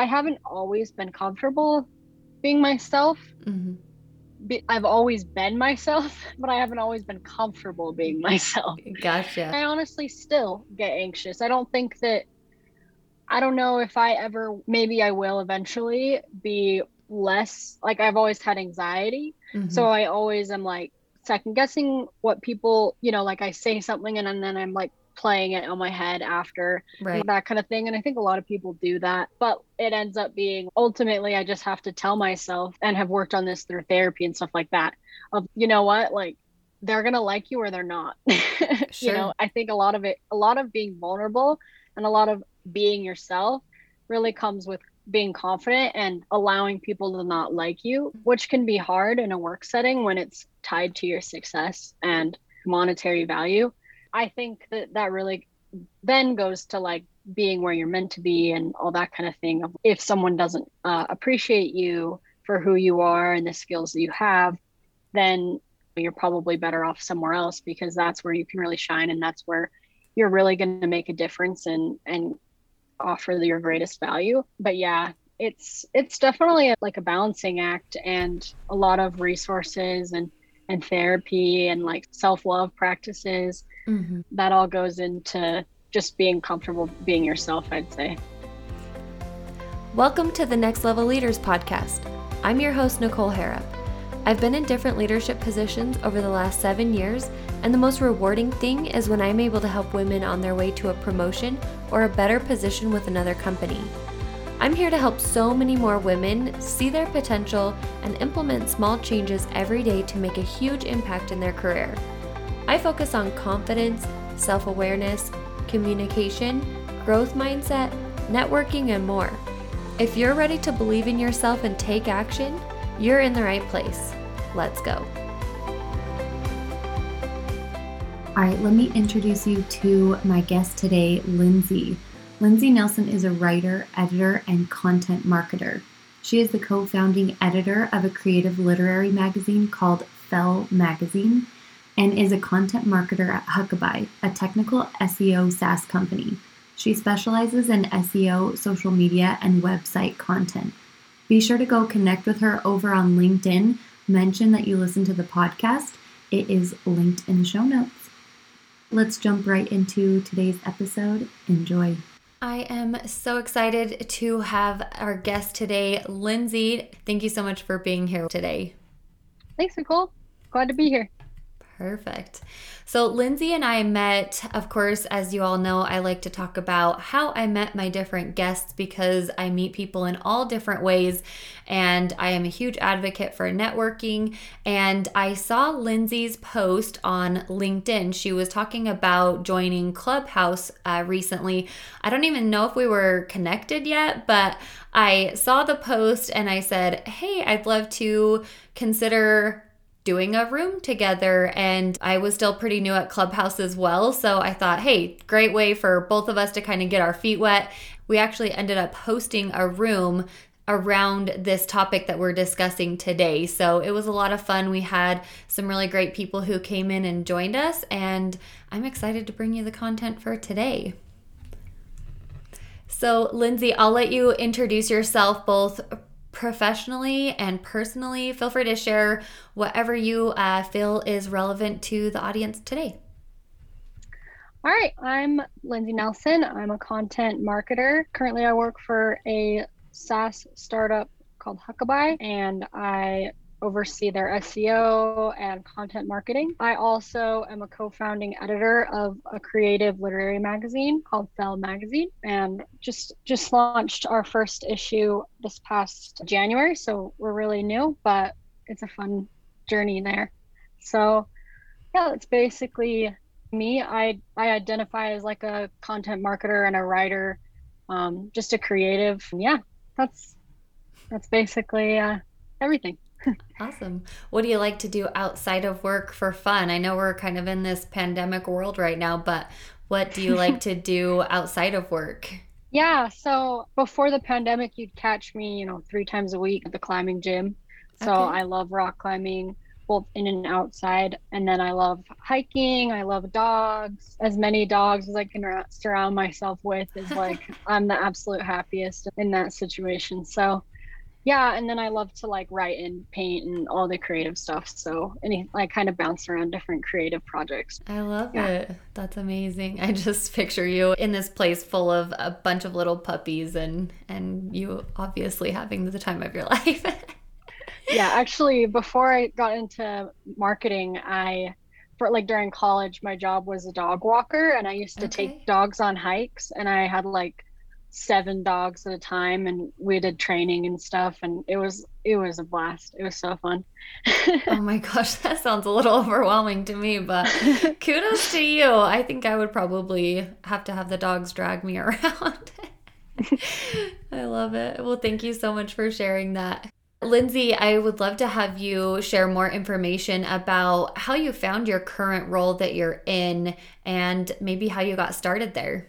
I haven't always been comfortable being myself. Mm-hmm. I've always been myself, but I haven't always been comfortable being myself. Gotcha. I honestly still get anxious. I don't think that, I don't know if I ever, maybe I will eventually be less, like I've always had anxiety. Mm-hmm. So I always am like second guessing what people, you know, like I say something and, and then I'm like, playing it on my head after right. that kind of thing. And I think a lot of people do that, but it ends up being ultimately I just have to tell myself and have worked on this through therapy and stuff like that of, you know what, like they're going to like you or they're not. Sure. you know, I think a lot of it, a lot of being vulnerable and a lot of being yourself really comes with being confident and allowing people to not like you, which can be hard in a work setting when it's tied to your success and monetary value. I think that that really then goes to like being where you're meant to be and all that kind of thing. If someone doesn't uh, appreciate you for who you are and the skills that you have, then you're probably better off somewhere else because that's where you can really shine and that's where you're really going to make a difference and and offer your greatest value. But yeah, it's it's definitely a, like a balancing act and a lot of resources and and therapy and like self-love practices mm-hmm. that all goes into just being comfortable being yourself i'd say. Welcome to the next level leaders podcast. I'm your host nicole harrop. I've been in different leadership positions over the last seven years and the most rewarding thing is when i'm able to help women on their way to a promotion or a better position with another company I'm here to help so many more women see their potential and implement small changes every day to make a huge impact in their career. I focus on confidence, self awareness, communication, growth mindset, networking, and more. If you're ready to believe in yourself and take action, you're in the right place. Let's go. All right, let me introduce you to my guest today, Lindsay. Lindsay Nelson is a writer, editor, and content marketer. She is the co founding editor of a creative literary magazine called Fell Magazine and is a content marketer at Huckabuy, a technical SEO SaaS company. She specializes in SEO, social media, and website content. Be sure to go connect with her over on LinkedIn. Mention that you listen to the podcast. It is linked in the show notes. Let's jump right into today's episode. Enjoy. I am so excited to have our guest today, Lindsay. Thank you so much for being here today. Thanks, Nicole. Glad to be here. Perfect. So, Lindsay and I met, of course, as you all know, I like to talk about how I met my different guests because I meet people in all different ways. And I am a huge advocate for networking. And I saw Lindsay's post on LinkedIn. She was talking about joining Clubhouse uh, recently. I don't even know if we were connected yet, but I saw the post and I said, Hey, I'd love to consider doing a room together. And I was still pretty new at Clubhouse as well. So I thought, hey, great way for both of us to kind of get our feet wet. We actually ended up hosting a room around this topic that we're discussing today. So it was a lot of fun. We had some really great people who came in and joined us, and I'm excited to bring you the content for today. So, Lindsay, I'll let you introduce yourself both professionally and personally. Feel free to share whatever you uh, feel is relevant to the audience today. All right, I'm Lindsay Nelson. I'm a content marketer. Currently, I work for a SaaS startup called Huckabuy, and I oversee their SEO and content marketing. I also am a co-founding editor of a creative literary magazine called Fell Magazine and just just launched our first issue this past January, so we're really new, but it's a fun journey there. So, yeah, it's basically me. I I identify as like a content marketer and a writer, um, just a creative. Yeah, that's that's basically uh, everything. Awesome. What do you like to do outside of work for fun? I know we're kind of in this pandemic world right now, but what do you like to do outside of work? Yeah, so before the pandemic, you'd catch me, you know, three times a week at the climbing gym. So okay. I love rock climbing. both in and outside. And then I love hiking. I love dogs. As many dogs as I can surround myself with is like I'm the absolute happiest in that situation. So yeah and then i love to like write and paint and all the creative stuff so any i kind of bounce around different creative projects i love yeah. it that's amazing i just picture you in this place full of a bunch of little puppies and and you obviously having the time of your life yeah actually before i got into marketing i for like during college my job was a dog walker and i used to okay. take dogs on hikes and i had like seven dogs at a time and we did training and stuff and it was it was a blast. It was so fun. Oh my gosh that sounds a little overwhelming to me but kudos to you. I think i would probably have to have the dogs drag me around. I love it. Well thank you so much for sharing that. Lindsay, I would love to have you share more information about how you found your current role that you're in and maybe how you got started there.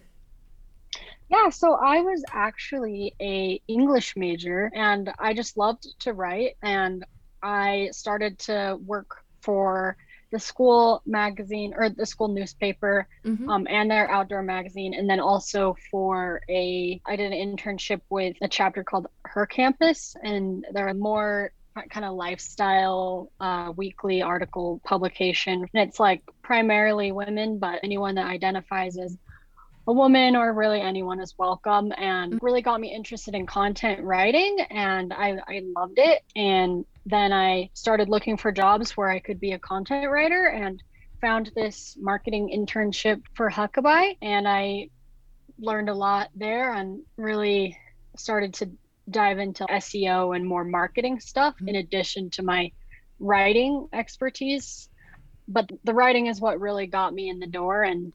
Yeah, so I was actually a English major and I just loved to write and I started to work for the school magazine or the school newspaper mm-hmm. um, and their outdoor magazine and then also for a i did an internship with a chapter called her campus and they're a more kind of lifestyle uh, weekly article publication and it's like primarily women but anyone that identifies as a woman or really anyone is welcome and mm-hmm. really got me interested in content writing and I, I loved it and then i started looking for jobs where i could be a content writer and found this marketing internship for huckabuy and i learned a lot there and really started to dive into seo and more marketing stuff mm-hmm. in addition to my writing expertise but the writing is what really got me in the door and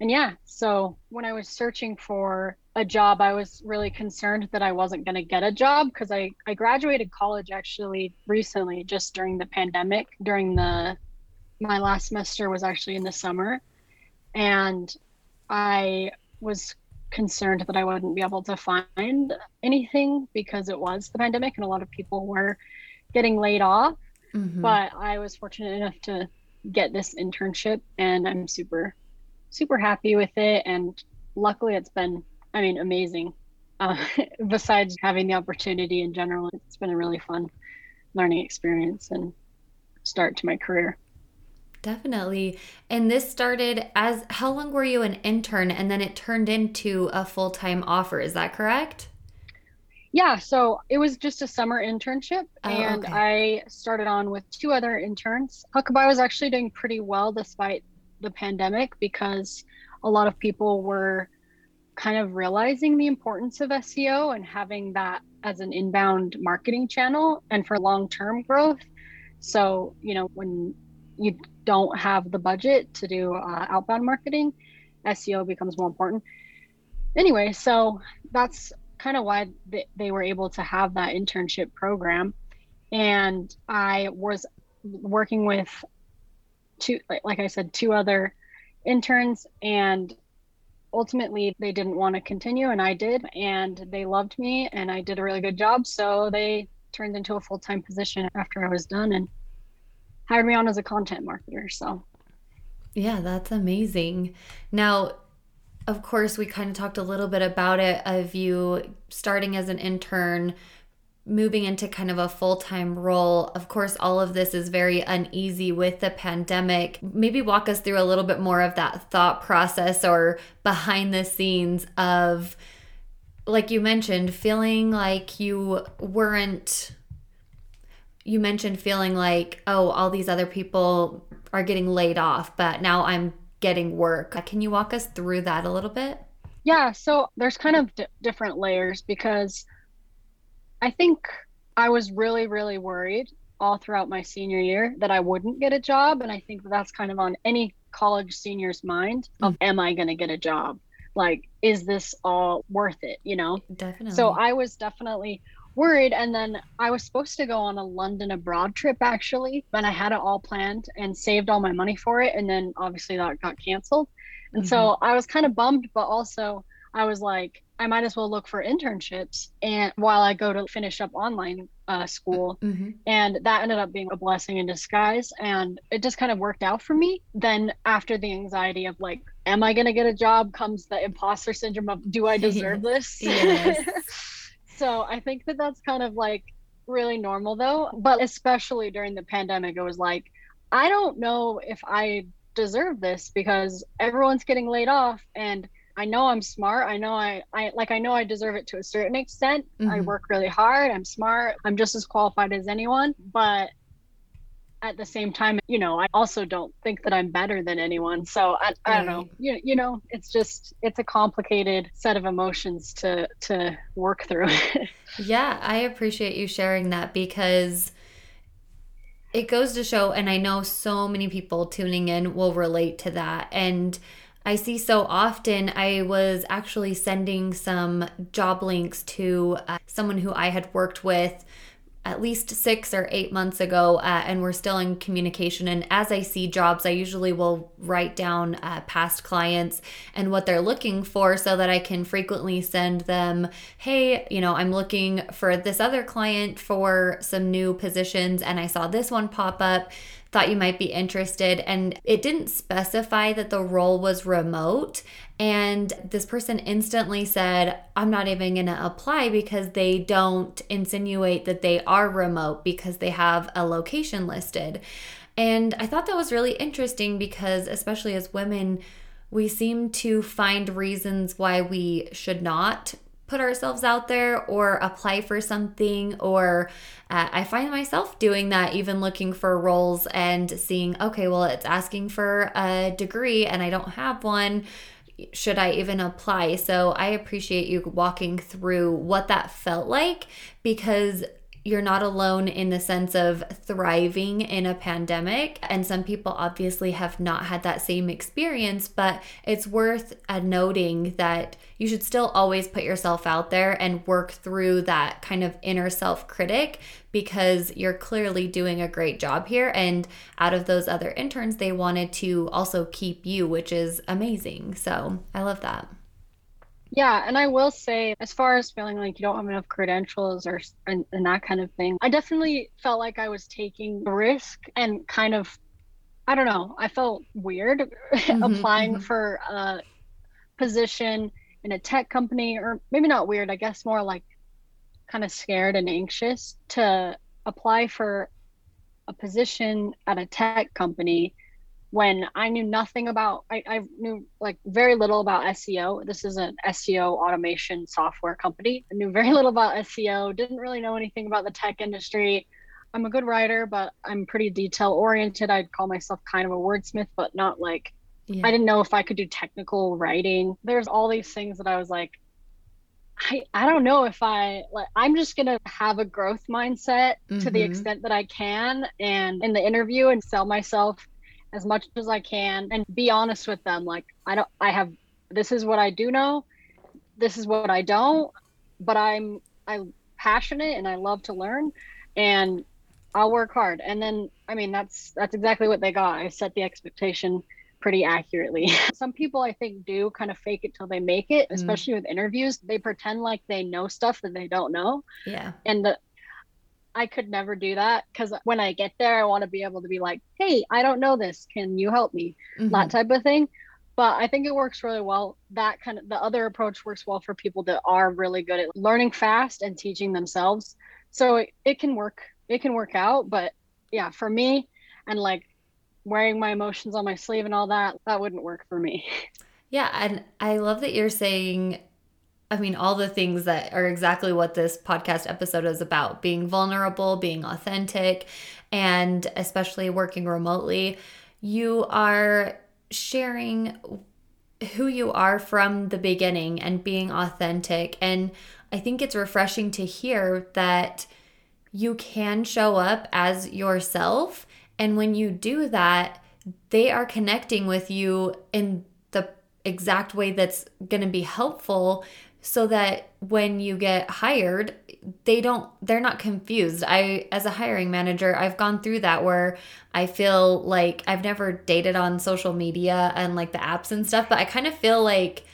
and yeah, so when I was searching for a job, I was really concerned that I wasn't going to get a job because I, I graduated college actually recently, just during the pandemic. During the, my last semester was actually in the summer. And I was concerned that I wouldn't be able to find anything because it was the pandemic and a lot of people were getting laid off. Mm-hmm. But I was fortunate enough to get this internship and I'm super super happy with it. And luckily, it's been, I mean, amazing. Uh, besides having the opportunity in general, it's been a really fun learning experience and start to my career. Definitely. And this started as how long were you an intern and then it turned into a full time offer? Is that correct? Yeah, so it was just a summer internship, oh, and okay. I started on with two other interns. Huckabuy was actually doing pretty well despite the pandemic because a lot of people were kind of realizing the importance of SEO and having that as an inbound marketing channel and for long term growth. So, you know, when you don't have the budget to do uh, outbound marketing, SEO becomes more important. Anyway, so that's kind of why they were able to have that internship program. And I was working with two like, like i said two other interns and ultimately they didn't want to continue and i did and they loved me and i did a really good job so they turned into a full-time position after i was done and hired me on as a content marketer so. Yeah that's amazing. Now of course we kind of talked a little bit about it of you starting as an intern moving into kind of a full time role. Of course, all of this is very uneasy with the pandemic. Maybe walk us through a little bit more of that thought process or behind the scenes of, like you mentioned, feeling like you weren't. You mentioned feeling like, oh, all these other people are getting laid off, but now I'm getting work. Can you walk us through that a little bit? Yeah, so there's kind of d- different layers because I think I was really, really worried all throughout my senior year that I wouldn't get a job. And I think that's kind of on any college senior's mind of mm. am I going to get a job? Like, is this all worth it? You know? Definitely. So I was definitely worried. And then I was supposed to go on a London abroad trip actually, and I had it all planned and saved all my money for it. And then obviously that got canceled. And mm-hmm. so I was kind of bummed, but also I was like, I might as well look for internships and while I go to finish up online uh, school. Mm-hmm. And that ended up being a blessing in disguise. And it just kind of worked out for me. Then after the anxiety of like, am I going to get a job comes the imposter syndrome of, do I deserve this? so I think that that's kind of like really normal though. But especially during the pandemic, it was like, I don't know if I deserve this because everyone's getting laid off and I know I'm smart. I know I, I like I know I deserve it to a certain extent. Mm-hmm. I work really hard. I'm smart. I'm just as qualified as anyone. But at the same time, you know, I also don't think that I'm better than anyone. So I, I don't know. You, you know, it's just it's a complicated set of emotions to to work through. yeah, I appreciate you sharing that because it goes to show and I know so many people tuning in will relate to that and I see so often. I was actually sending some job links to uh, someone who I had worked with at least six or eight months ago, uh, and we're still in communication. And as I see jobs, I usually will write down uh, past clients and what they're looking for so that I can frequently send them, hey, you know, I'm looking for this other client for some new positions, and I saw this one pop up thought you might be interested. And it didn't specify that the role was remote. And this person instantly said, I'm not even going to apply because they don't insinuate that they are remote because they have a location listed. And I thought that was really interesting because, especially as women, we seem to find reasons why we should not put ourselves out there or apply for something or uh, i find myself doing that even looking for roles and seeing okay well it's asking for a degree and i don't have one should I even apply? So I appreciate you walking through what that felt like because you're not alone in the sense of thriving in a pandemic. And some people obviously have not had that same experience, but it's worth uh, noting that you should still always put yourself out there and work through that kind of inner self critic because you're clearly doing a great job here. And out of those other interns, they wanted to also keep you, which is amazing. So I love that. Yeah, and I will say, as far as feeling like you don't have enough credentials or and, and that kind of thing, I definitely felt like I was taking a risk and kind of, I don't know, I felt weird mm-hmm, applying mm-hmm. for a position in a tech company, or maybe not weird, I guess more like kind of scared and anxious to apply for a position at a tech company when I knew nothing about, I, I knew like very little about SEO. This is an SEO automation software company. I knew very little about SEO, didn't really know anything about the tech industry. I'm a good writer, but I'm pretty detail oriented. I'd call myself kind of a wordsmith, but not like, yeah. I didn't know if I could do technical writing. There's all these things that I was like, I, I don't know if I like I'm just gonna have a growth mindset mm-hmm. to the mm-hmm. extent that I can and in the interview and sell myself as much as I can and be honest with them. Like, I don't, I have, this is what I do know. This is what I don't, but I'm, I'm passionate and I love to learn and I'll work hard. And then, I mean, that's, that's exactly what they got. I set the expectation pretty accurately. Some people I think do kind of fake it till they make it, mm. especially mm. with interviews. They pretend like they know stuff that they don't know. Yeah. And the I could never do that because when I get there, I want to be able to be like, hey, I don't know this. Can you help me? Mm-hmm. That type of thing. But I think it works really well. That kind of the other approach works well for people that are really good at learning fast and teaching themselves. So it, it can work. It can work out. But yeah, for me and like wearing my emotions on my sleeve and all that, that wouldn't work for me. Yeah. And I love that you're saying I mean, all the things that are exactly what this podcast episode is about being vulnerable, being authentic, and especially working remotely. You are sharing who you are from the beginning and being authentic. And I think it's refreshing to hear that you can show up as yourself. And when you do that, they are connecting with you in the exact way that's going to be helpful so that when you get hired they don't they're not confused i as a hiring manager i've gone through that where i feel like i've never dated on social media and like the apps and stuff but i kind of feel like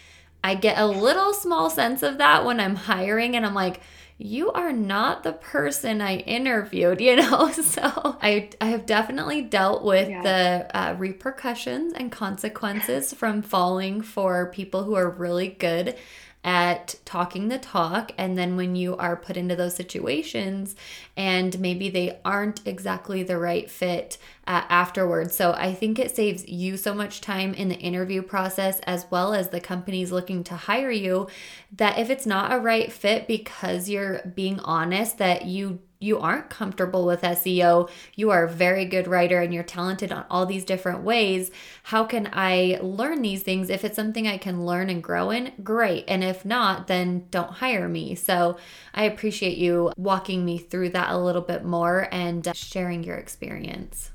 I get a little small sense of that when I'm hiring and I'm like, you are not the person I interviewed, you know? So I, I have definitely dealt with yeah. the uh, repercussions and consequences from falling for people who are really good at talking the talk. And then when you are put into those situations and maybe they aren't exactly the right fit uh, afterwards. So I think it saves you so much time in the interview process as well as the companies looking to hire you that if it's not a right fit because you're being honest that you you aren't comfortable with SEO, you are a very good writer and you're talented on all these different ways. How can I learn these things? If it's something I can learn and grow in, great. And if not, then don't hire me. So I appreciate you walking me through that a little bit more and uh, sharing your experience.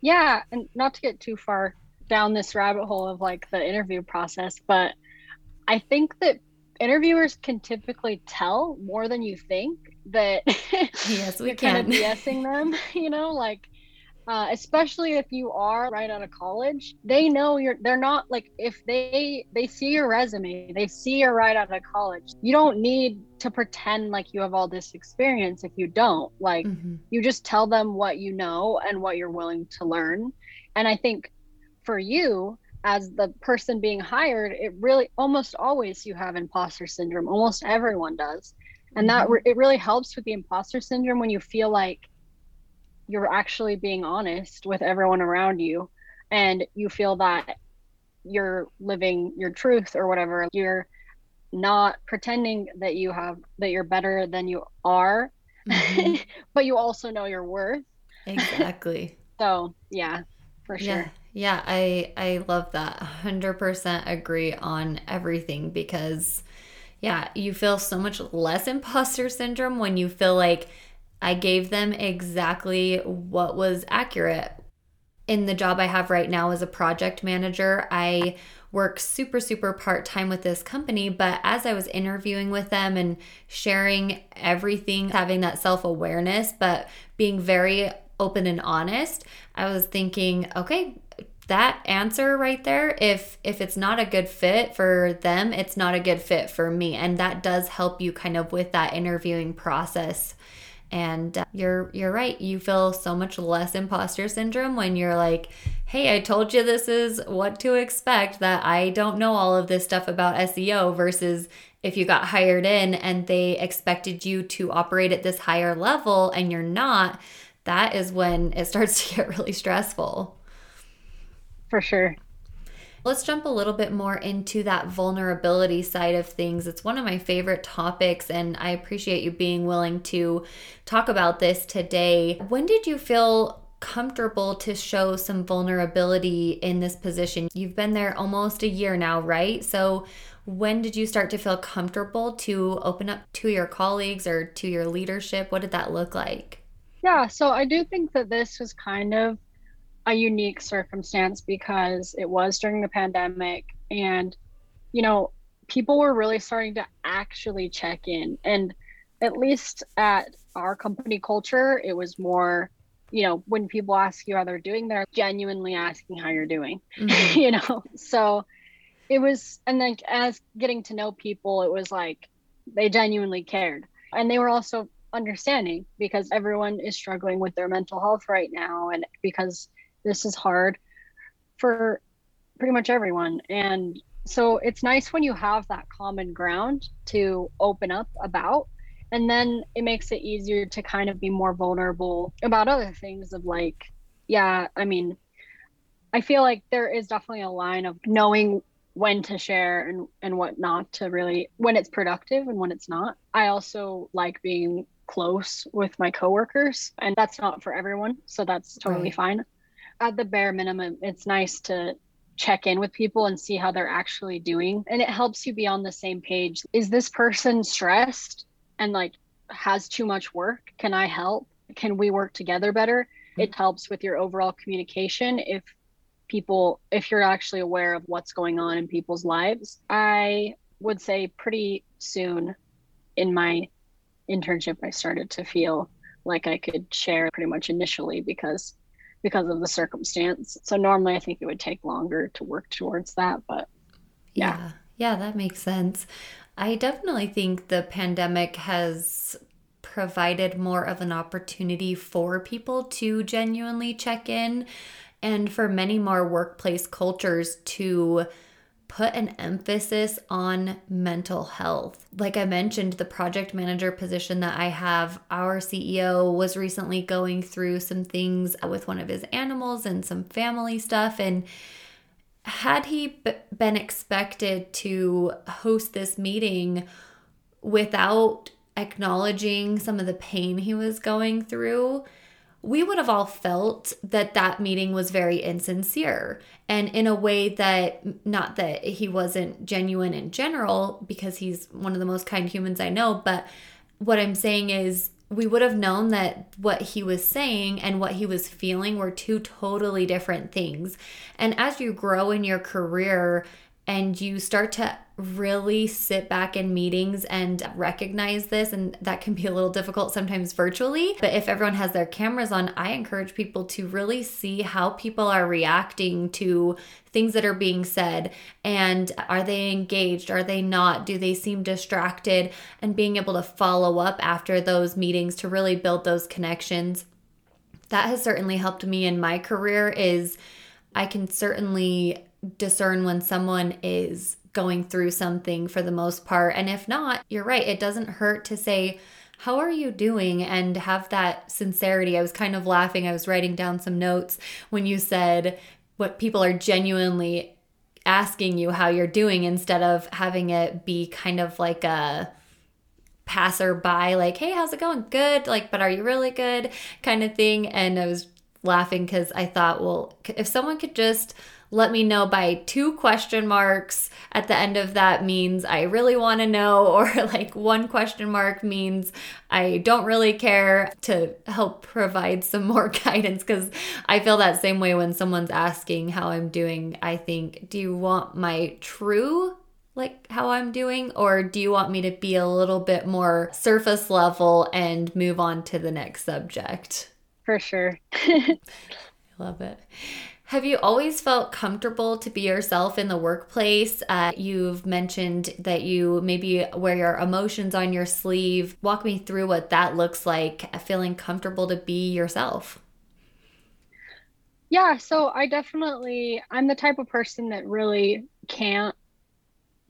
Yeah. And not to get too far down this rabbit hole of like the interview process, but I think that interviewers can typically tell more than you think that yes we can kind of BSing them you know like uh, especially if you are right out of college they know you're they're not like if they they see your resume they see you're right out of college you don't need to pretend like you have all this experience if you don't. Like mm-hmm. you just tell them what you know and what you're willing to learn. And i think for you as the person being hired it really almost always you have imposter syndrome almost everyone does and that mm-hmm. re- it really helps with the imposter syndrome when you feel like you're actually being honest with everyone around you and you feel that you're living your truth or whatever you're not pretending that you have that you're better than you are mm-hmm. but you also know your worth exactly so yeah for sure yeah. Yeah, I I love that. 100% agree on everything because yeah, you feel so much less imposter syndrome when you feel like I gave them exactly what was accurate. In the job I have right now as a project manager, I work super, super part time with this company. But as I was interviewing with them and sharing everything, having that self awareness, but being very open and honest, I was thinking, okay, that answer right there if if it's not a good fit for them it's not a good fit for me. And that does help you kind of with that interviewing process. And uh, you're you're right. You feel so much less imposter syndrome when you're like hey i told you this is what to expect that i don't know all of this stuff about seo versus if you got hired in and they expected you to operate at this higher level and you're not that is when it starts to get really stressful for sure. Let's jump a little bit more into that vulnerability side of things. It's one of my favorite topics, and I appreciate you being willing to talk about this today. When did you feel comfortable to show some vulnerability in this position? You've been there almost a year now, right? So, when did you start to feel comfortable to open up to your colleagues or to your leadership? What did that look like? Yeah, so I do think that this was kind of a unique circumstance because it was during the pandemic and you know people were really starting to actually check in. And at least at our company culture it was more you know when people ask you how they're doing they're genuinely asking how you're doing mm-hmm. you know? So it was and then as getting to know people it was like they genuinely cared. And they were also understanding because everyone is struggling with their mental health right now and because this is hard for pretty much everyone. And so it's nice when you have that common ground to open up about. And then it makes it easier to kind of be more vulnerable about other things of like, yeah, I mean, I feel like there is definitely a line of knowing when to share and, and what not to really when it's productive and when it's not. I also like being close with my coworkers and that's not for everyone. So that's totally right. fine at the bare minimum, it's nice to check in with people and see how they're actually doing. And it helps you be on the same page. Is this person stressed and like has too much work? Can I help? Can we work together better? Mm-hmm. It helps with your overall communication if people, if you're actually aware of what's going on in people's lives. I would say pretty soon in my internship, I started to feel like I could share pretty much initially because because of the circumstance. So normally I think it would take longer to work towards that, but yeah. yeah. Yeah, that makes sense. I definitely think the pandemic has provided more of an opportunity for people to genuinely check in and for many more workplace cultures to put an emphasis on mental health. Like I mentioned, the project manager position that I have, our CEO was recently going through some things with one of his animals and some family stuff. And had he b- been expected to host this meeting without acknowledging some of the pain he was going through, we would have all felt that that meeting was very insincere and in a way that not that he wasn't genuine in general because he's one of the most kind humans I know but what I'm saying is we would have known that what he was saying and what he was feeling were two totally different things. And as you grow in your career and you start to really sit back in meetings and recognize this and that can be a little difficult sometimes virtually but if everyone has their cameras on i encourage people to really see how people are reacting to things that are being said and are they engaged are they not do they seem distracted and being able to follow up after those meetings to really build those connections. That has certainly helped me in my career is i can certainly discern when someone is going through something for the most part. And if not, you're right. It doesn't hurt to say, how are you doing? And have that sincerity. I was kind of laughing. I was writing down some notes when you said what people are genuinely asking you how you're doing instead of having it be kind of like a passerby, like, hey, how's it going? Good. Like, but are you really good? kind of thing. And I was laughing because I thought, well, if someone could just let me know by two question marks at the end of that means I really want to know, or like one question mark means I don't really care to help provide some more guidance because I feel that same way when someone's asking how I'm doing. I think, do you want my true like how I'm doing, or do you want me to be a little bit more surface level and move on to the next subject? For sure. I love it. Have you always felt comfortable to be yourself in the workplace? Uh, you've mentioned that you maybe wear your emotions on your sleeve. Walk me through what that looks like, uh, feeling comfortable to be yourself. Yeah, so I definitely, I'm the type of person that really can't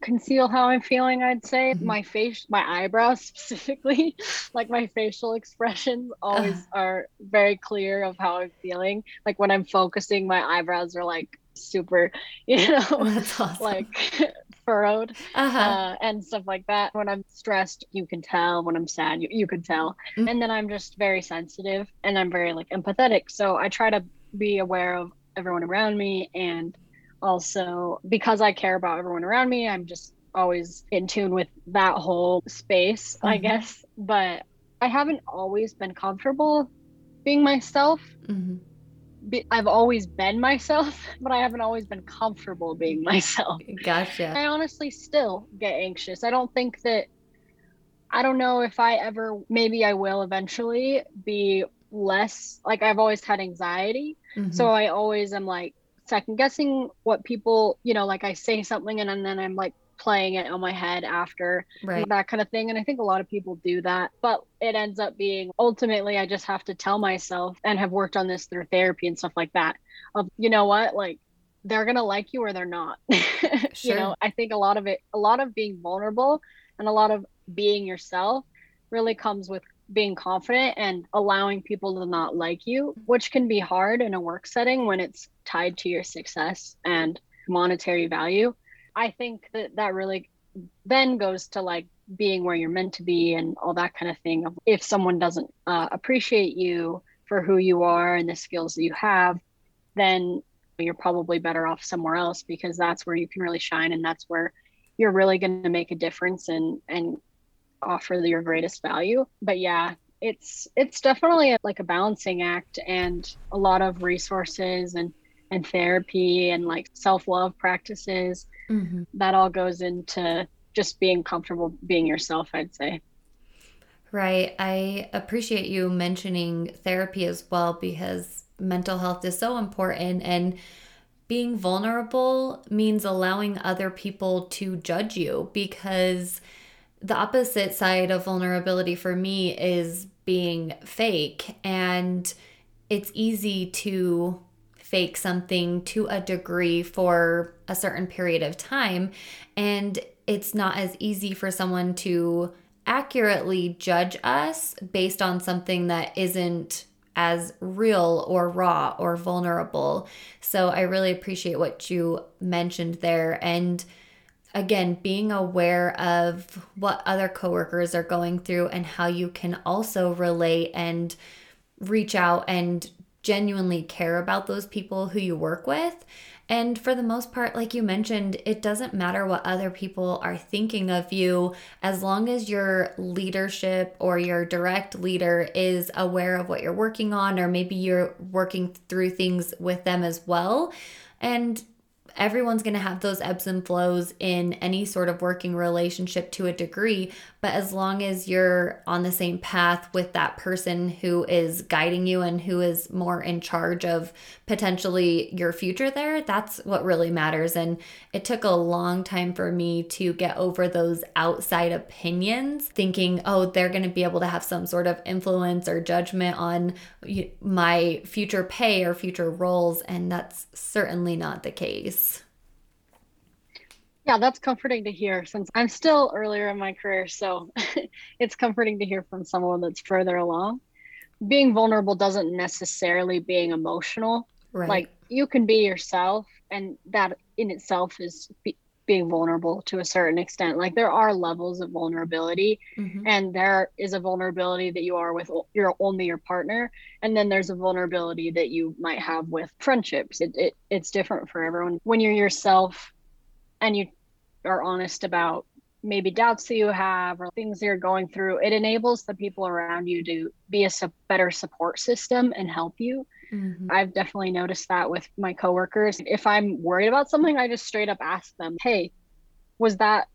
conceal how I'm feeling, I'd say. Mm-hmm. My face, my eyebrows specifically, like my facial expressions always uh. are very clear of how I'm feeling. Like when I'm focusing, my eyebrows are like super, you know, awesome. like furrowed uh-huh. uh, and stuff like that. When I'm stressed, you can tell. When I'm sad, you, you can tell. Mm-hmm. And then I'm just very sensitive and I'm very like empathetic. So I try to be aware of everyone around me and also because I care about everyone around me, I'm just always in tune with that whole space, mm-hmm. I guess. But I haven't always been comfortable being myself. Mm-hmm. I've always been myself, but I haven't always been comfortable being myself. Gotcha. I honestly still get anxious. I don't think that, I don't know if I ever, maybe I will eventually be less, like I've always had anxiety. Mm-hmm. So I always am like, second guessing what people, you know, like I say something and, and then I'm like playing it on my head after right. that kind of thing. And I think a lot of people do that, but it ends up being ultimately I just have to tell myself and have worked on this through therapy and stuff like that of, you know what, like they're going to like you or they're not. sure. You know, I think a lot of it, a lot of being vulnerable and a lot of being yourself really comes with being confident and allowing people to not like you, which can be hard in a work setting when it's tied to your success and monetary value. I think that that really then goes to like being where you're meant to be and all that kind of thing. If someone doesn't uh, appreciate you for who you are and the skills that you have, then you're probably better off somewhere else because that's where you can really shine and that's where you're really going to make a difference and and offer your greatest value. But yeah, it's it's definitely a, like a balancing act and a lot of resources and and therapy and like self-love practices mm-hmm. that all goes into just being comfortable being yourself i'd say right i appreciate you mentioning therapy as well because mental health is so important and being vulnerable means allowing other people to judge you because the opposite side of vulnerability for me is being fake and it's easy to fake something to a degree for a certain period of time and it's not as easy for someone to accurately judge us based on something that isn't as real or raw or vulnerable. So I really appreciate what you mentioned there. And again, being aware of what other coworkers are going through and how you can also relate and reach out and genuinely care about those people who you work with and for the most part, like you mentioned, it doesn't matter what other people are thinking of you as long as your leadership or your direct leader is aware of what you're working on, or maybe you're working through things with them as well. And everyone's going to have those ebbs and flows in any sort of working relationship to a degree. But as long as you're on the same path with that person who is guiding you and who is more in charge of potentially your future there, that's what really matters. And it took a long time for me to get over those outside opinions, thinking, oh, they're going to be able to have some sort of influence or judgment on my future pay or future roles. And that's certainly not the case. Yeah, that's comforting to hear since I'm still earlier in my career. So it's comforting to hear from someone that's further along. Being vulnerable doesn't necessarily being emotional. Right. Like you can be yourself, and that in itself is be- being vulnerable to a certain extent. Like there are levels of vulnerability, mm-hmm. and there is a vulnerability that you are with your only your partner, and then there's a vulnerability that you might have with friendships. It, it it's different for everyone. When you're yourself, and you are honest about maybe doubts that you have or things you're going through, it enables the people around you to be a su- better support system and help you. Mm-hmm. I've definitely noticed that with my coworkers. If I'm worried about something, I just straight up ask them, "Hey, was that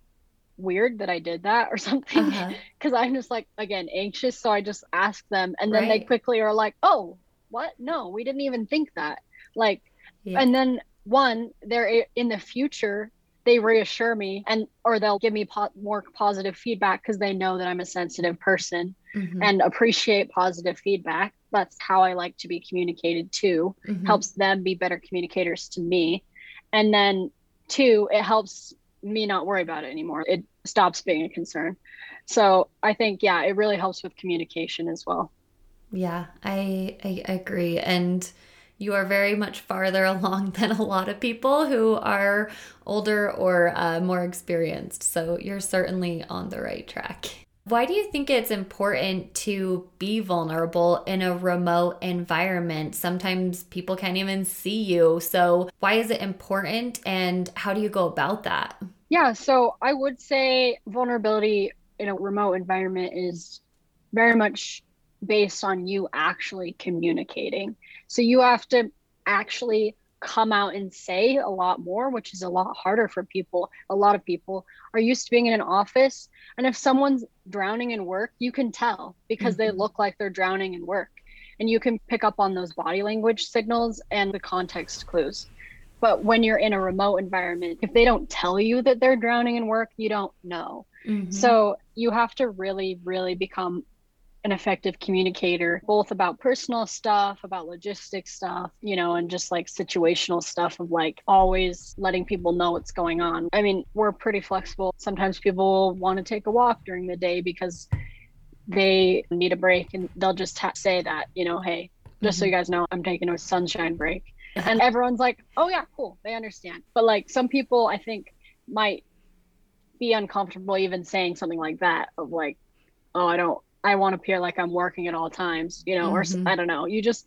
weird that I did that or something?" Because uh-huh. I'm just like again anxious, so I just ask them, and then right. they quickly are like, "Oh, what? No, we didn't even think that." Like, yeah. and then one, they're in the future they reassure me and or they'll give me po- more positive feedback because they know that i'm a sensitive person mm-hmm. and appreciate positive feedback. That's how i like to be communicated to. Mm-hmm. helps them be better communicators to me. And then two it helps me not worry about it anymore. It stops being a concern. So i think yeah it really helps with communication as well. Yeah i i agree. And you are very much farther along than a lot of people who are older or uh, more experienced. So you're certainly on the right track. Why do you think it's important to be vulnerable in a remote environment? Sometimes people can't even see you. So, why is it important and how do you go about that? Yeah, so I would say vulnerability in a remote environment is very much based on you actually communicating. So you have to actually come out and say a lot more, which is a lot harder for people. A lot of people are used to being in an office. And if someone's drowning in work, you can tell because mm-hmm. they look like they're drowning in work. And you can pick up on those body language signals and the context clues. But when you're in a remote environment, if they don't tell you that they're drowning in work, you don't know. Mm-hmm. So you have to really, really become an effective communicator, both about personal stuff, about logistics stuff, you know, and just like situational stuff of like always letting people know what's going on. I mean, we're pretty flexible. Sometimes people want to take a walk during the day because they need a break and they'll just ha- say that, you know, hey, just mm-hmm. so you guys know, I'm taking a sunshine break. and everyone's like, oh, yeah, cool. They understand. But like some people, I think, might be uncomfortable even saying something like that of like, oh, I don't I want to appear like I'm working at all times, you know, mm-hmm. or I don't know. You just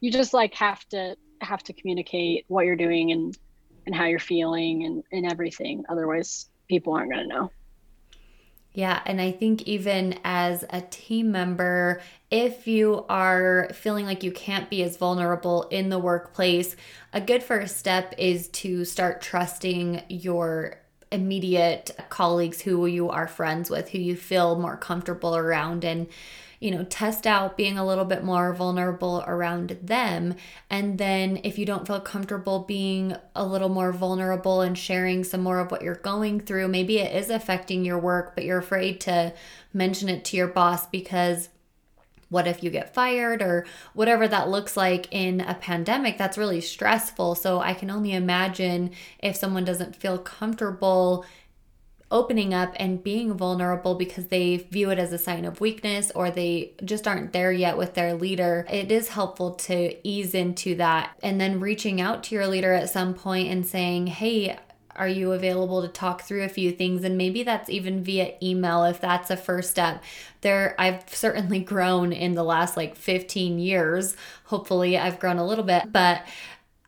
you just like have to have to communicate what you're doing and and how you're feeling and and everything. Otherwise, people aren't going to know. Yeah, and I think even as a team member, if you are feeling like you can't be as vulnerable in the workplace, a good first step is to start trusting your immediate colleagues who you are friends with, who you feel more comfortable around. And you know, test out being a little bit more vulnerable around them. And then if you don't feel comfortable being a little more vulnerable and sharing some more of what you're going through, maybe it is affecting your work, but you're afraid to mention it to your boss because what if you get fired or whatever that looks like in a pandemic that's really stressful. So i can only imagine if someone doesn't feel comfortable opening up and being vulnerable because they view it as a sign of weakness or they just aren't there yet with their leader, it is helpful to ease into that and then reaching out to your leader at some point and saying, Hey, are you available to talk through a few things? And maybe that's even via email if that's a first step. There i've certainly grown in the last like 15 years. Hopefully i've grown a little bit. But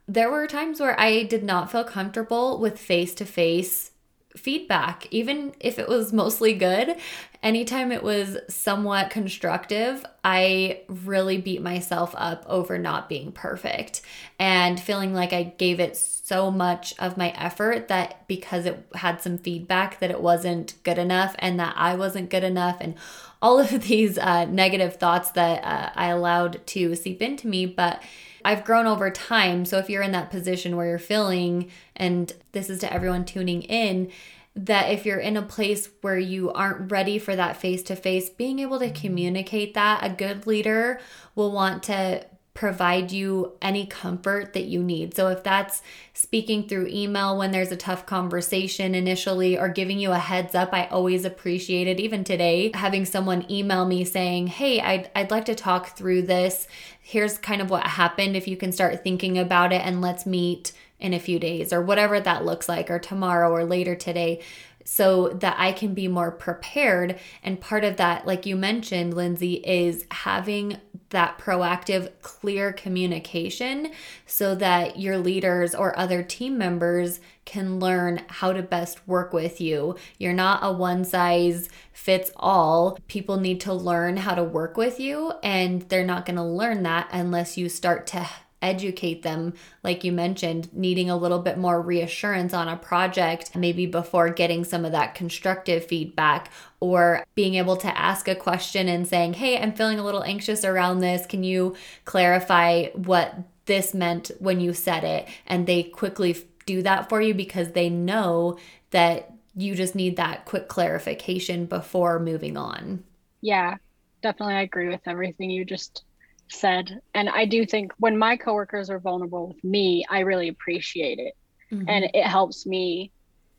there were times where i did not feel comfortable with face to face feedback, even if it was mostly good. Anytime it was somewhat constructive, I really beat myself up over not being perfect and feeling like I gave it so much of my effort that because it had some feedback that it wasn't good enough and that I wasn't good enough and all of these uh, negative thoughts that uh, I allowed to seep into me. But I've grown over time. So if you're in that position where you're feeling, and this is to everyone tuning in, that if you're in a place where you aren't ready for that face to face, being able to communicate that, a good leader will want to provide you any comfort that you need. So if that's speaking through email when there's a tough conversation initially or giving you a heads up, I always appreciate it. Even today, having someone email me saying, "Hey, I'd I'd like to talk through this. Here's kind of what happened if you can start thinking about it and let's meet in a few days or whatever that looks like or tomorrow or later today." so that I can be more prepared. And part of that, like you mentioned, Lindsay, is having that proactive, clear communication so that your leaders or other team members can learn how to best work with you. You're not a one size fits all. People need to learn how to work with you, and they're not going to learn that unless you start to educate them, like you mentioned, needing a little bit more reassurance on a project, maybe before getting some of that constructive feedback, or being able to ask a question and saying, Hey, I'm feeling a little anxious around this. Can you clarify what this meant when you said it? And they quickly do that for you because they know that you just need that quick clarification before moving on. Yeah, definitely. I agree with everything you just said. And I do think when my coworkers are vulnerable with me, I really appreciate it. Mm-hmm. And it helps me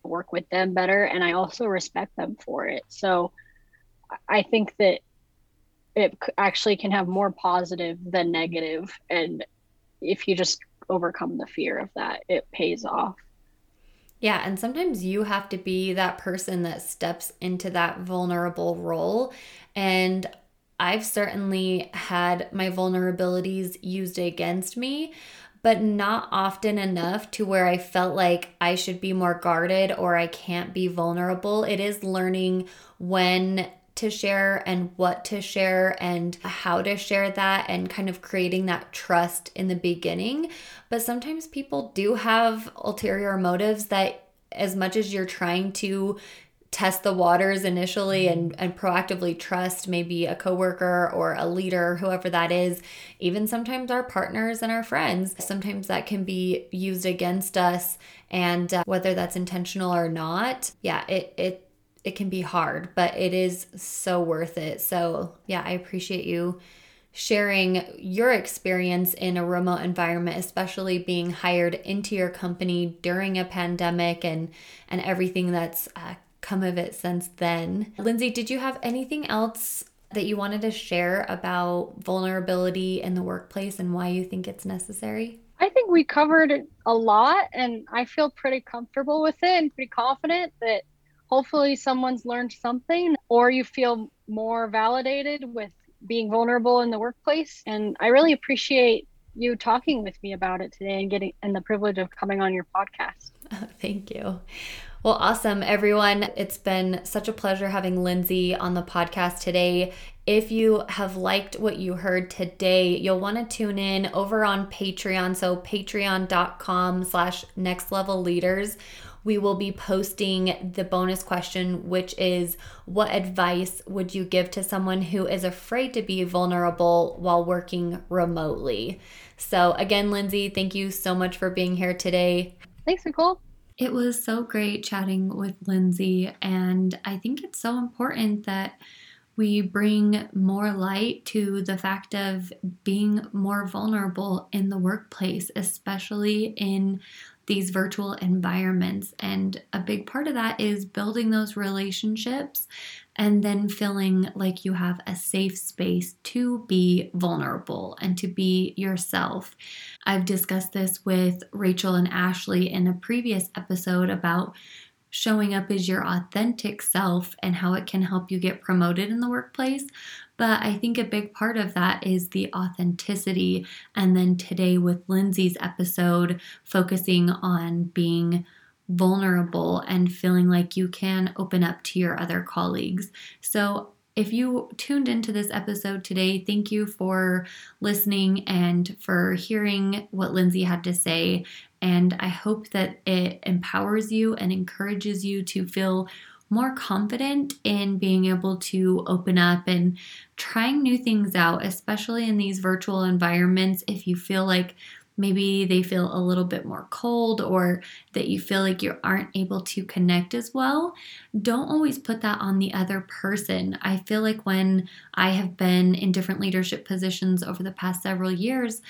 work with them better. And I also respect them for it. So I think that it actually can have more positive than negative. And if you just overcome the fear of that, it pays off. Yeah, and sometimes you have to be that person that steps into that vulnerable role. And I've certainly had my vulnerabilities used against me, but not often enough to where I felt like I should be more guarded or I can't be vulnerable. It is learning when to share and what to share and how to share that and kind of creating that trust in the beginning. But sometimes people do have ulterior motives that as much as you're trying to test the waters initially and, and proactively trust maybe a coworker or a leader, whoever that is, even sometimes our partners and our friends. Sometimes that can be used against us, and uh, whether that's intentional or not, yeah, it it it can be hard, but it is so worth it. So yeah, I appreciate you sharing your experience in a remote environment especially being hired into your company during a pandemic and and everything that's uh, come of it since then. Lindsay, did you have anything else that you wanted to share about vulnerability in the workplace and why you think it's necessary? I think we covered a lot and I feel pretty comfortable with it and pretty confident that hopefully someone's learned something or you feel more validated with being vulnerable in the workplace. And I really appreciate you talking with me about it today and getting and the privilege of coming on your podcast. Oh, thank you. Well, awesome, everyone. It's been such a pleasure having Lindsay on the podcast today. If you have liked what you heard today, you'll want to tune in over on Patreon. So patreon.com slash next level leaders we will be posting the bonus question, which is What advice would you give to someone who is afraid to be vulnerable while working remotely? So, again, Lindsay, thank you so much for being here today. Thanks, Nicole. It was so great chatting with Lindsay, and I think it's so important that we bring more light to the fact of being more vulnerable in the workplace, especially in these virtual environments. And a big part of that is building those relationships and then feeling like you have a safe space to be vulnerable and to be yourself. I've discussed this with Rachel and Ashley in a previous episode about showing up as your authentic self and how it can help you get promoted in the workplace. But I think a big part of that is the authenticity. And then today, with Lindsay's episode, focusing on being vulnerable and feeling like you can open up to your other colleagues. So, if you tuned into this episode today, thank you for listening and for hearing what Lindsay had to say. And I hope that it empowers you and encourages you to feel more confident in being able to open up and trying new things out, especially in these virtual environments. If you feel like maybe they feel a little bit more cold or that you feel like you aren't able to connect as well, don't always put that on the other person. I feel like when I have been in different leadership positions over the past several years,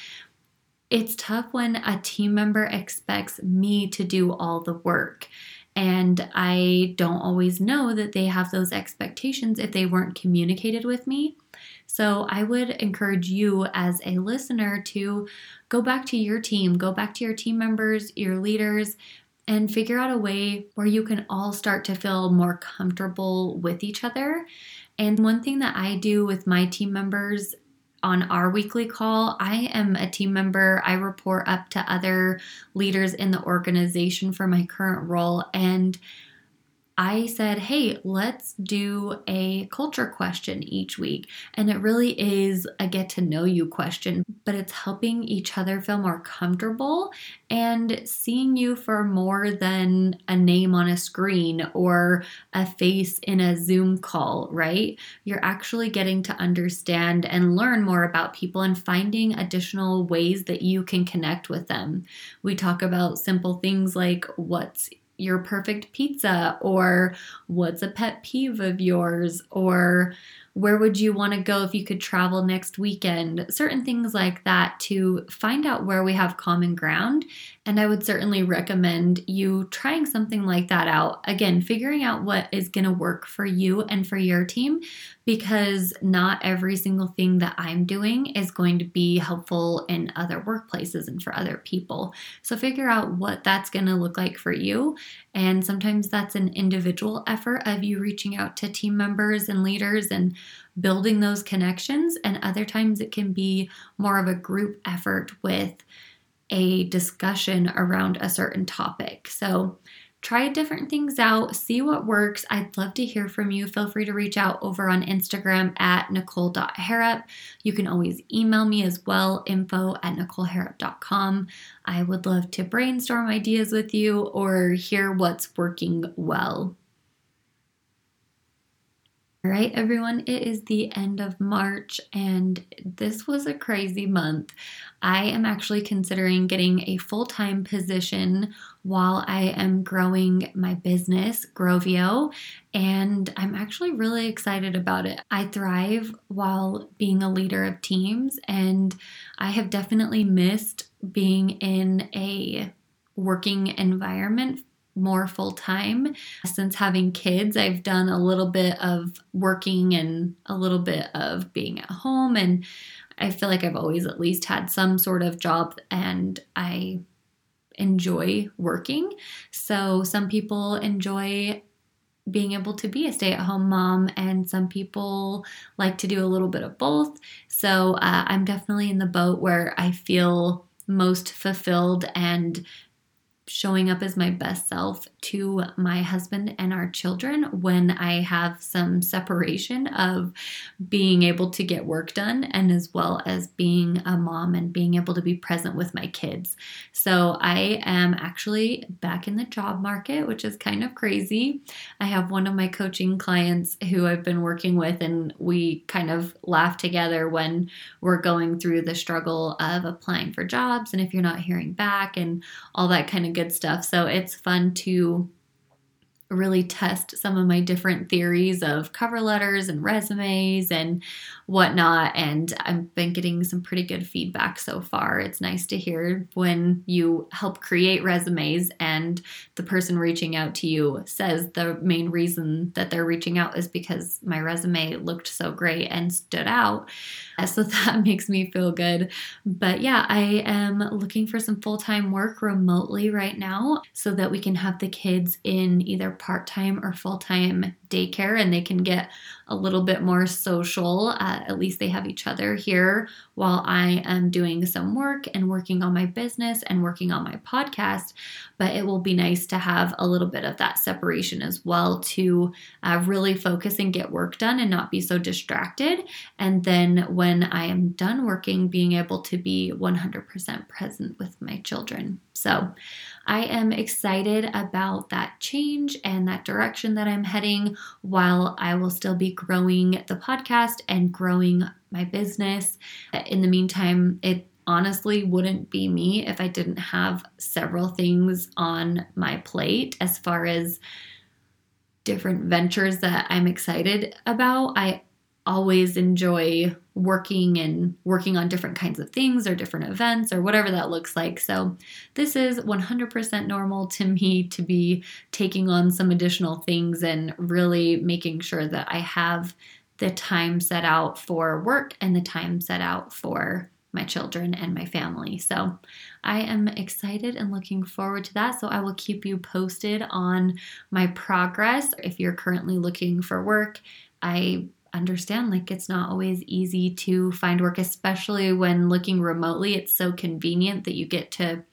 it's tough when a team member expects me to do all the work. And I don't always know that they have those expectations if they weren't communicated with me. So I would encourage you as a listener to go back to your team, go back to your team members, your leaders, and figure out a way where you can all start to feel more comfortable with each other. And one thing that I do with my team members on our weekly call, I am a team member. I report up to other leaders in the organization for my current role. And I said, hey, let's do a culture question each week. And it really is a get to know you question, but it's helping each other feel more comfortable and seeing you for more than a name on a screen or a face in a Zoom call, right? You're actually getting to understand and learn more about people and finding additional ways that you can connect with them. We talk about simple things like what's your perfect pizza or what's a pet peeve of yours or where would you want to go if you could travel next weekend? Certain things like that to find out where we have common ground. And I would certainly recommend you trying something like that out. Again, figuring out what is going to work for you and for your team, because not every single thing that I'm doing is going to be helpful in other workplaces and for other people. So figure out what that's going to look like for you. And sometimes that's an individual effort of you reaching out to team members and leaders and building those connections. And other times it can be more of a group effort with a discussion around a certain topic. So try different things out, see what works. I'd love to hear from you. Feel free to reach out over on Instagram at nicole.harrop. You can always email me as well, info at nicoleharrop.com. I would love to brainstorm ideas with you or hear what's working well. All right, everyone, it is the end of March and this was a crazy month. I am actually considering getting a full time position while I am growing my business, Grovio, and I'm actually really excited about it. I thrive while being a leader of teams, and I have definitely missed being in a working environment more full time. Since having kids, I've done a little bit of working and a little bit of being at home. And I feel like I've always at least had some sort of job and I enjoy working. So some people enjoy being able to be a stay at home mom, and some people like to do a little bit of both. So uh, I'm definitely in the boat where I feel most fulfilled and showing up as my best self to my husband and our children when I have some separation of being able to get work done and as well as being a mom and being able to be present with my kids. So I am actually back in the job market, which is kind of crazy. I have one of my coaching clients who I've been working with, and we kind of laugh together when we're going through the struggle of applying for jobs and if you're not hearing back and all that kind of good stuff. So it's fun to really test some of my different theories of cover letters and resumes and whatnot. And I've been getting some pretty good feedback so far. It's nice to hear when you help create resumes and the person reaching out to you says the main reason that they're reaching out is because my resume looked so great and stood out. So that makes me feel good. But yeah, I am looking for some full time work remotely right now so that we can have the kids in either part time or full time daycare and they can get a little bit more social. Uh, at least they have each other here while I am doing some work and working on my business and working on my podcast. But it will be nice to have a little bit of that separation as well to uh, really focus and get work done and not be so distracted. And then when I am done working, being able to be 100% present with my children. So, I am excited about that change and that direction that I'm heading while I will still be growing the podcast and growing my business. In the meantime, it honestly wouldn't be me if I didn't have several things on my plate as far as different ventures that I'm excited about. I always enjoy working and working on different kinds of things or different events or whatever that looks like. So, this is 100% normal to me to be taking on some additional things and really making sure that I have the time set out for work and the time set out for my children and my family. So I am excited and looking forward to that. So I will keep you posted on my progress. If you're currently looking for work, I understand like it's not always easy to find work, especially when looking remotely. It's so convenient that you get to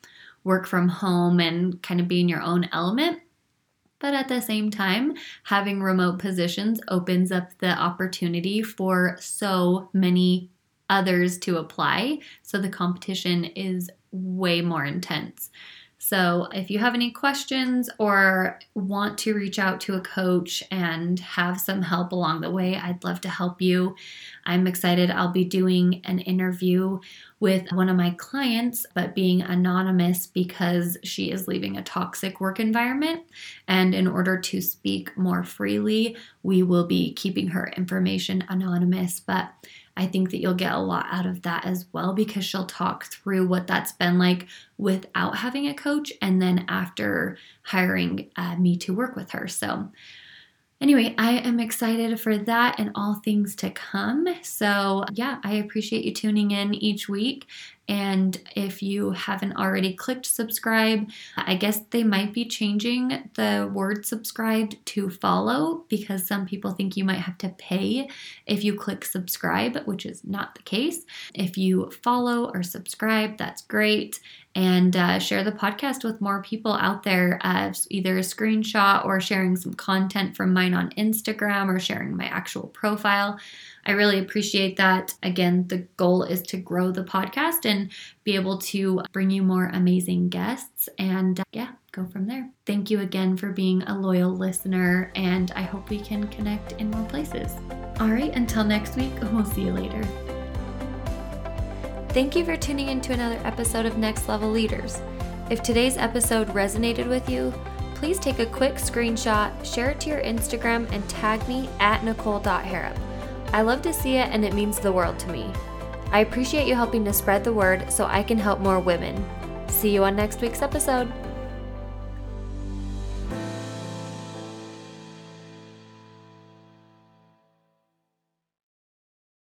work from home and kind of be in your own element. But at the same time, having remote positions opens up the opportunity for so many others to apply. So the competition is way more intense. So, if you have any questions or want to reach out to a coach and have some help along the way, I'd love to help you. I'm excited. I'll be doing an interview with one of my clients, but being anonymous because she is leaving a toxic work environment. And in order to speak more freely, we will be keeping her information anonymous. But I think that you'll get a lot out of that as well because she'll talk through what that's been like without having a coach and then after hiring uh, me to work with her. So, anyway, I am excited for that and all things to come. So, yeah, I appreciate you tuning in each week. And if you haven't already clicked subscribe, I guess they might be changing the word subscribed to follow because some people think you might have to pay if you click subscribe, which is not the case. If you follow or subscribe, that's great. And uh, share the podcast with more people out there, uh, either a screenshot or sharing some content from mine on Instagram or sharing my actual profile. I really appreciate that. Again, the goal is to grow the podcast and be able to bring you more amazing guests and uh, yeah, go from there. Thank you again for being a loyal listener, and I hope we can connect in more places. All right, until next week, we'll see you later. Thank you for tuning in to another episode of Next Level Leaders. If today's episode resonated with you, please take a quick screenshot, share it to your Instagram, and tag me at nicole.harrop. I love to see it and it means the world to me. I appreciate you helping to spread the word so I can help more women. See you on next week's episode.